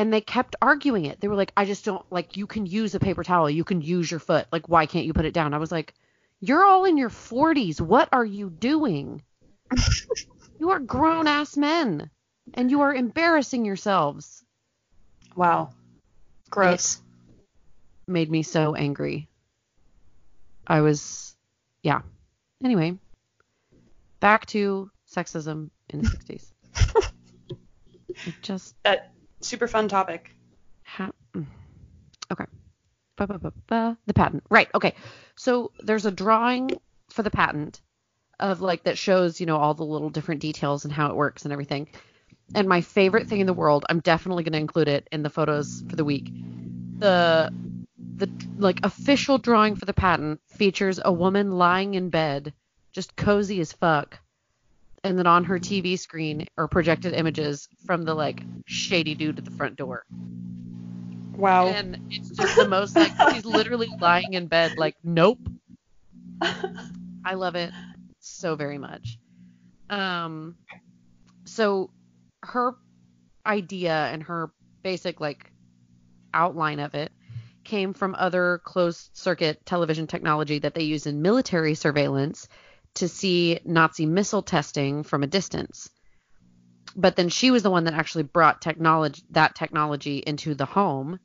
Speaker 1: And they kept arguing it. They were like, I just don't like you can use a paper towel, you can use your foot. Like why can't you put it down? I was like, you're all in your 40s. What are you doing? you are grown ass men and you are embarrassing yourselves.
Speaker 2: Wow. Gross.
Speaker 1: Made me so angry. I was yeah. Anyway, back to sexism in the 60s. It just
Speaker 2: That super fun topic.
Speaker 1: Mm. okay. Ba, ba, ba. The patent. Right. Okay. So there's a drawing for the patent of like that shows, you know, all the little different details and how it works and everything. And my favorite thing in the world, I'm definitely going to include it in the photos for the week. The the like official drawing for the patent features a woman lying in bed, just cozy as fuck. And then on her TV screen are projected images from the like shady dude at the front door.
Speaker 2: Wow.
Speaker 1: And it's just the most like she's literally lying in bed like nope. I love it so very much. Um so her idea and her basic like outline of it came from other closed circuit television technology that they use in military surveillance to see Nazi missile testing from a distance. But then she was the one that actually brought technology that technology into the home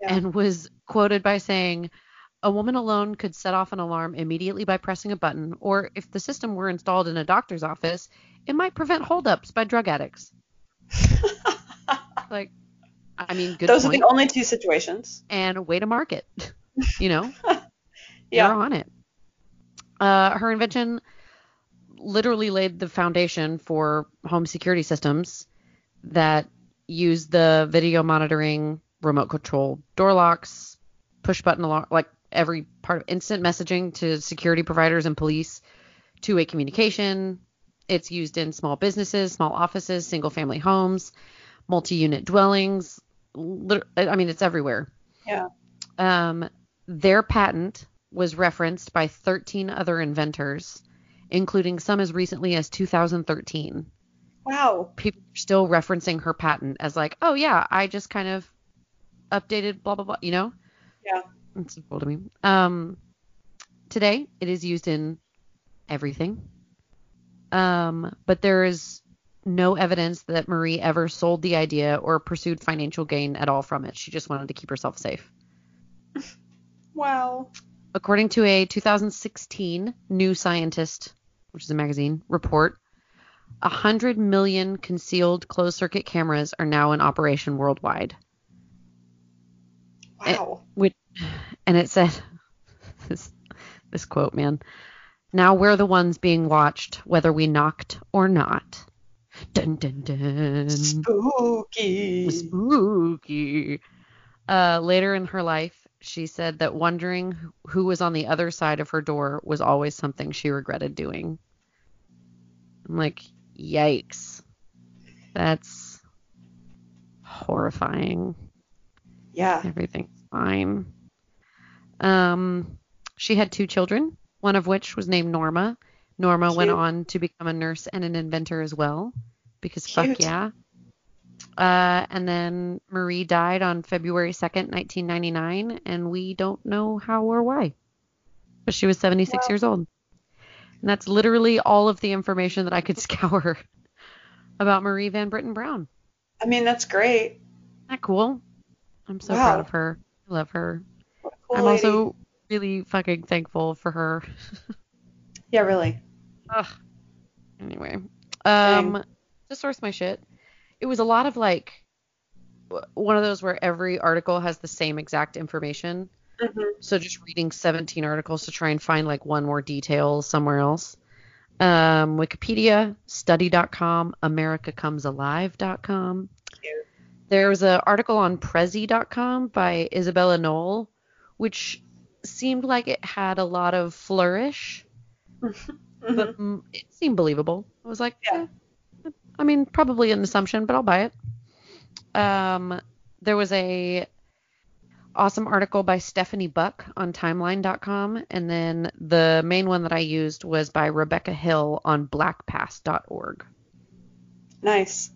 Speaker 2: Yeah.
Speaker 1: and was quoted by saying a woman alone could set off an alarm immediately by pressing a button, or if the system were installed in a doctor's office, it might prevent holdups by drug addicts. Like, I mean, good
Speaker 2: Those
Speaker 1: point.
Speaker 2: are the only two situations.
Speaker 1: and a way to market. you know,
Speaker 2: Yeah.
Speaker 1: you're on it. Uh, her invention literally laid the foundation for home security systems that use the video monitoring, remote control door locks, push button alarm, like every part of instant messaging to security providers and police, two way communication. It's used in small businesses, small offices, single family homes, multi unit dwellings. I mean, it's everywhere.
Speaker 2: Yeah.
Speaker 1: Um, their patent was referenced by 13 other inventors, including some as recently as 2013.
Speaker 2: Wow.
Speaker 1: People are still referencing her patent as like, oh yeah, I just kind of updated blah blah blah, you know?
Speaker 2: Yeah.
Speaker 1: It's cool to me. Um, today it is used in everything. Um, but there is no evidence that Marie ever sold the idea or pursued financial gain at all from it. She just wanted to keep herself safe.
Speaker 2: Wow.
Speaker 1: According to a 2016 New Scientist, which is a magazine, report, 100 million concealed closed circuit cameras are now in operation worldwide.
Speaker 2: Wow.
Speaker 1: Which, and it said, this, this quote, man, now we're the ones being watched, whether we knocked or not. Dun dun dun.
Speaker 2: Spooky.
Speaker 1: Spooky. Uh, later in her life, she said that wondering who was on the other side of her door was always something she regretted doing. I'm like, yikes. That's horrifying.
Speaker 2: Yeah.
Speaker 1: Everything's fine. Um, she had two children, one of which was named Norma. Norma went on to become a nurse and an inventor as well, because fuck yeah. Uh, and then Marie died on February 2nd, 1999, and we don't know how or why. But she was 76
Speaker 2: Wow.
Speaker 1: years old. And that's literally all of the information that I could scour about Marie Van Brittan Brown.
Speaker 2: I mean, that's great.
Speaker 1: Isn't that cool? I'm so
Speaker 2: Wow.
Speaker 1: proud of her. I love her.
Speaker 2: Cool
Speaker 1: I'm
Speaker 2: lady.
Speaker 1: also really fucking thankful for her.
Speaker 2: Yeah, really.
Speaker 1: Ugh. Anyway, um, to source my shit, it was a lot of like one of those where every article has the same exact information.
Speaker 2: hmm
Speaker 1: So just reading 17 articles to try and find like one more detail somewhere else. Um, Wikipedia, study.com, americacomesalive.com.
Speaker 2: Cute.
Speaker 1: There was an article on Prezi.com by Isabella Knoll, which seemed like it had a lot of flourish,
Speaker 2: hmm
Speaker 1: but mm, it seemed believable. I was like,
Speaker 2: Yeah.
Speaker 1: eh, I mean, probably an assumption, but I'll buy it. Um, there was a awesome article by Stephanie Buck on timeline.com, and then the main one that I used was by Rebecca Hill on blackpast.org.
Speaker 2: Nice.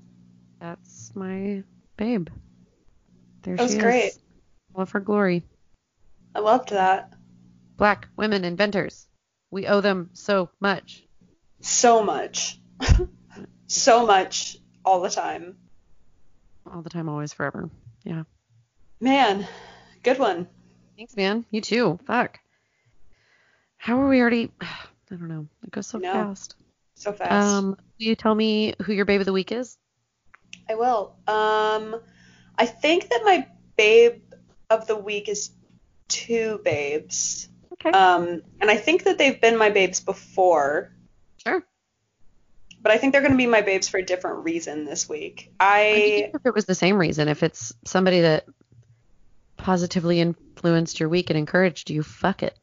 Speaker 1: That's my babe. There
Speaker 2: That was
Speaker 1: she
Speaker 2: great.
Speaker 1: is. All of her glory.
Speaker 2: I loved that.
Speaker 1: Black women inventors. We owe them so much.
Speaker 2: So much. so much all the time.
Speaker 1: All the time, always, forever. Yeah.
Speaker 2: Man, good one.
Speaker 1: Thanks, man. You too. Fuck. How are we already? I don't know. It goes so
Speaker 2: No.
Speaker 1: fast.
Speaker 2: So fast.
Speaker 1: Um, will you tell me who your babe of the week is?
Speaker 2: I will. Um, I think that my babe of the week is two babes.
Speaker 1: Okay.
Speaker 2: Um, and I think that they've been my babes before,
Speaker 1: sure.
Speaker 2: But I think they're going to be my babes for a different reason this week.
Speaker 1: I
Speaker 2: I
Speaker 1: if it was the same reason, if it's somebody that positively influenced your week and encouraged you, fuck it.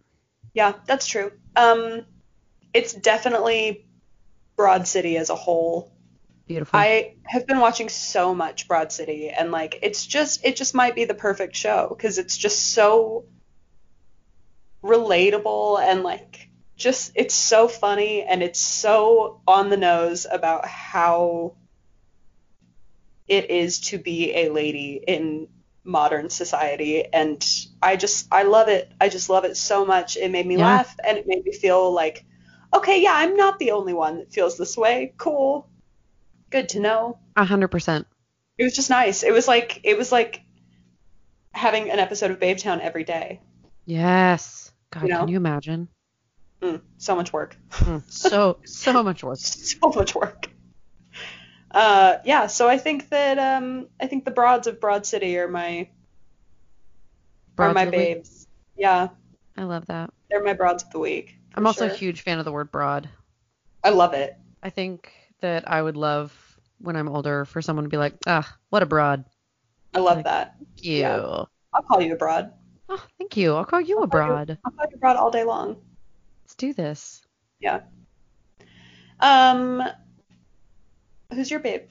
Speaker 2: yeah, that's true. Um, it's definitely Broad City as a whole.
Speaker 1: Beautiful.
Speaker 2: I have been watching so much Broad City and like it's just it just might be the perfect show because it's just so relatable and like just it's so funny and it's so on the nose about how it is to be a lady in modern society and I just I love it. I just love it so much. It made me
Speaker 1: Yeah.
Speaker 2: laugh and it made me feel like okay, yeah, I'm not the only one that feels this way. Cool. Good to know.
Speaker 1: A hundred percent.
Speaker 2: It was just nice. It was like it was like having an episode of Babetown every day.
Speaker 1: Yes. God,
Speaker 2: You know?
Speaker 1: can you imagine?
Speaker 2: Mm, so much work.
Speaker 1: Mm, so so much work.
Speaker 2: so much work. Uh, yeah, so I think that um, I think the broads of Broad City are my are my
Speaker 1: the week.
Speaker 2: babes. Yeah,
Speaker 1: I love that.
Speaker 2: they're my broads of the week.
Speaker 1: I'm also a huge fan of the word broad.
Speaker 2: I love it.
Speaker 1: I think that I would love when I'm older for someone to be like, ah, what a broad.
Speaker 2: I love
Speaker 1: Like-
Speaker 2: that.
Speaker 1: Thank you.
Speaker 2: Yeah. I'll call you a broad.
Speaker 1: Oh, thank you. I'll call you a
Speaker 2: I'll you-
Speaker 1: broad.
Speaker 2: I'll call you a broad all day long.
Speaker 1: Do this.
Speaker 2: Yeah. Um, who's your babe?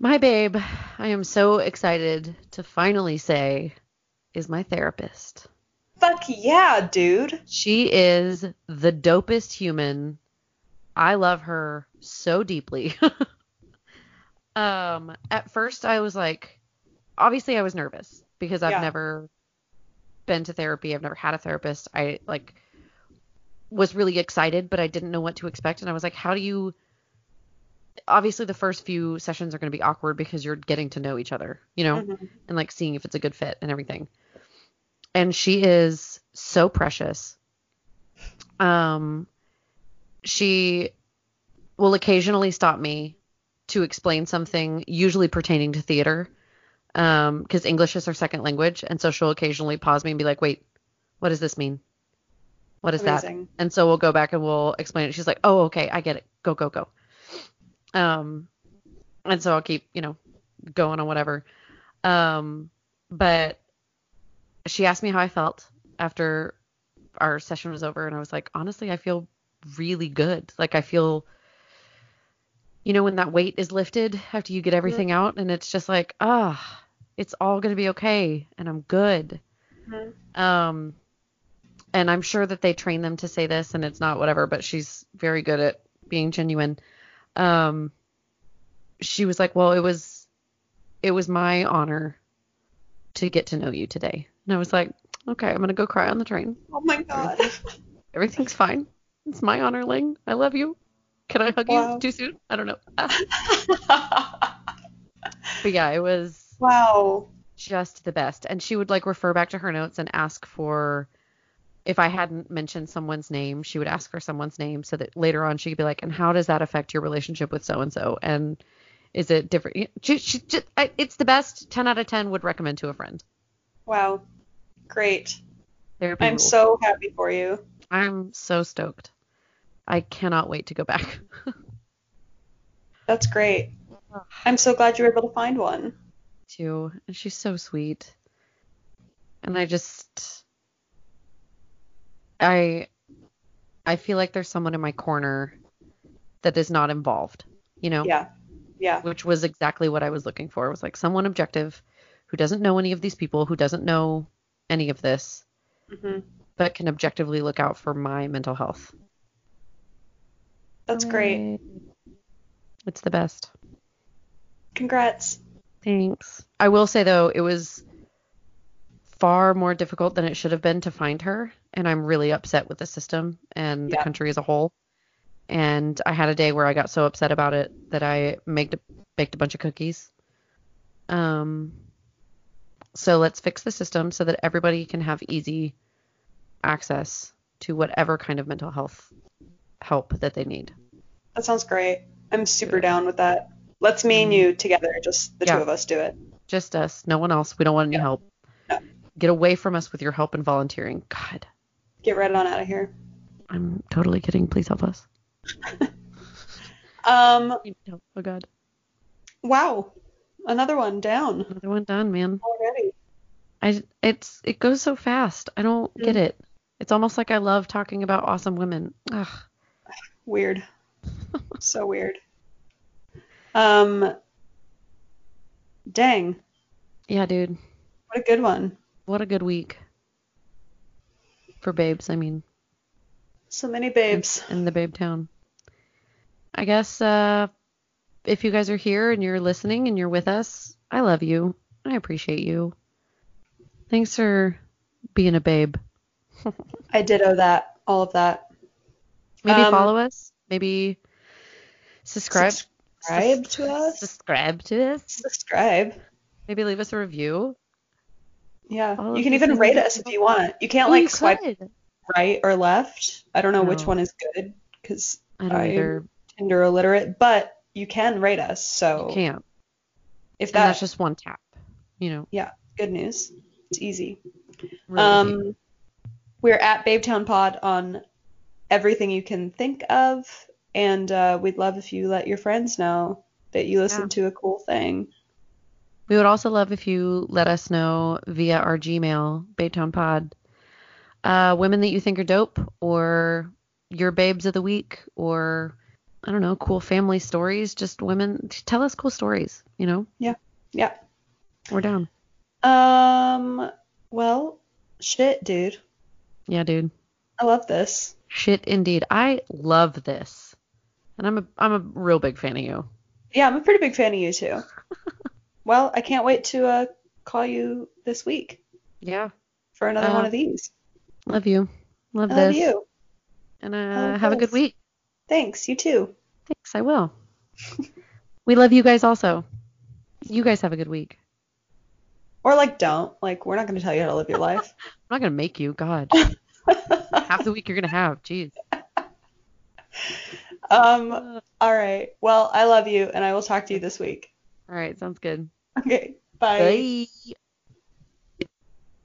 Speaker 1: My babe, I am so excited to finally say, is my therapist.
Speaker 2: Fuck yeah, dude.
Speaker 1: She is the dopest human. I love her so deeply. um, at first I was like, obviously I was nervous because I've
Speaker 2: Yeah.
Speaker 1: never been to therapy. I've never had a therapist. I like was really excited, but I didn't know what to expect. And I was like, how do you obviously the first few sessions are going to be awkward because you're getting to know each other, you know,
Speaker 2: Mhm.
Speaker 1: and like seeing if it's a good fit and everything. and she is so precious. Um, she will occasionally stop me to explain something, usually pertaining to theater, um, because English is her second language, and so she'll occasionally pause me and be like, "Wait, what does this mean? What is
Speaker 2: Amazing.
Speaker 1: that?" And so we'll go back and we'll explain it. She's like, "Oh, okay, I get it. Go, go, go." Um, and so I'll keep, you know, going on whatever. Um, but she asked me how I felt after our session was over, and I was like, honestly, I feel really good. Like I feel, you know, when that weight is lifted after you get everything out, and it's just like, ah, it's all gonna be okay, and I'm good.
Speaker 2: Mhm.
Speaker 1: Um, and I'm sure that they train them to say this, and it's not whatever, but she's very good at being genuine. Um, she was like, well, it was, it was my honor to get to know you today, and I was like, okay, I'm gonna go cry on the train.
Speaker 2: Oh my god.
Speaker 1: Everything's fine. It's my honor, Ling. I love you. Can I hug
Speaker 2: Wow.
Speaker 1: you too soon? I don't know. But yeah, it was
Speaker 2: wow.
Speaker 1: just the best. And she would like refer back to her notes and ask for if I hadn't mentioned someone's name, she would ask for someone's name so that later on she could be like, and how does that affect your relationship with so and so? And is it different? She, she just, I, it's the best. 10 out of 10 would recommend to a friend.
Speaker 2: Wow. Great.
Speaker 1: Therapy
Speaker 2: I'm
Speaker 1: rules.
Speaker 2: so happy for you.
Speaker 1: I'm so stoked. I cannot wait to go back.
Speaker 2: That's great. I'm so glad you were able to find one.
Speaker 1: too. And she's so sweet. And I just I I feel like there's someone in my corner that is not involved, you know?
Speaker 2: Yeah. Yeah.
Speaker 1: Which was exactly what I was looking for. It was like someone objective who doesn't know any of these people, who doesn't know any of this,
Speaker 2: hmm
Speaker 1: but can objectively look out for my mental health.
Speaker 2: That's great.
Speaker 1: It's the best.
Speaker 2: Congrats.
Speaker 1: Thanks. I will say though, it was far more difficult than it should have been to find her, and I'm really upset with the system and the country as a whole. And I had a day where I got so upset about it that I baked a, baked a bunch of cookies. Um, so let's fix the system so that everybody can have easy access to whatever kind of mental health help that they need.
Speaker 2: That sounds great. I'm super down with that. Let's me and you together, just the
Speaker 1: Yeah.
Speaker 2: two of us do it.
Speaker 1: Just us, no one else. We don't want any
Speaker 2: Yeah.
Speaker 1: help.
Speaker 2: No.
Speaker 1: Get away from us with your help and volunteering. God.
Speaker 2: Get right on out of here.
Speaker 1: I'm totally kidding. Please help us.
Speaker 2: Um,
Speaker 1: Oh God,
Speaker 2: wow. Another one down
Speaker 1: another one done, man.
Speaker 2: already.
Speaker 1: I it's it goes so fast. I don't get
Speaker 2: Mm.
Speaker 1: it. It's almost like I love talking about awesome women. Ugh.
Speaker 2: Weird. so weird. Um, dang.
Speaker 1: Yeah, dude.
Speaker 2: What a good one.
Speaker 1: What a good week for babes. I mean,
Speaker 2: So many babes.
Speaker 1: in the babe town. I guess uh, if you guys are here and you're listening and you're with us, I love you. I appreciate you. Thanks for being a babe.
Speaker 2: I ditto that. All of that.
Speaker 1: Maybe
Speaker 2: Um,
Speaker 1: follow us. Maybe subscribe.
Speaker 2: Subscribe to us.
Speaker 1: Subscribe to us.
Speaker 2: Subscribe.
Speaker 1: Maybe leave us a review.
Speaker 2: Yeah. You can even rate us if you want. You can't
Speaker 1: Oh,
Speaker 2: like
Speaker 1: you
Speaker 2: swipe
Speaker 1: could.
Speaker 2: right or left. I don't know which one is good because
Speaker 1: I don't
Speaker 2: I'm
Speaker 1: either.
Speaker 2: Tinder illiterate, but you can rate us. So
Speaker 1: You can't.
Speaker 2: if
Speaker 1: And
Speaker 2: that's
Speaker 1: just one tap. You know.
Speaker 2: yeah, good news. It's easy.
Speaker 1: Really easy.
Speaker 2: um, we're at Babetown Pod on everything you can think of, and uh, we'd love if you let your friends know that you listen
Speaker 1: Yeah.
Speaker 2: to a cool thing.
Speaker 1: We would also love if you let us know via our Gmail, BabetownPod, uh, women that you think are dope, or your babes of the week, or I don't know, cool family stories. Just women, tell us cool stories. You know,
Speaker 2: Yeah. Yeah.
Speaker 1: we're down.
Speaker 2: Um. Well, shit, dude.
Speaker 1: Yeah, dude.
Speaker 2: I love this.
Speaker 1: Shit, indeed. I love this, and I'm a I'm a real big fan of you.
Speaker 2: Yeah, I'm a pretty big fan of you too. well, I can't wait to uh, call you this week
Speaker 1: Yeah,
Speaker 2: for another
Speaker 1: Uh,
Speaker 2: one of these.
Speaker 1: love you. Love
Speaker 2: I
Speaker 1: this.
Speaker 2: love you.
Speaker 1: And uh,
Speaker 2: love
Speaker 1: have a good week.
Speaker 2: Thanks. You too.
Speaker 1: Thanks. I will. we love you guys also. You guys have a good week.
Speaker 2: Or like don't. Like we're not gonna tell you how to live your life.
Speaker 1: I'm not gonna make you. God, half the week you're gonna have. Jeez.
Speaker 2: um. All right. Well, I love you, and I will talk to you this week.
Speaker 1: All right, sounds good.
Speaker 2: Okay. Bye.
Speaker 1: Bye.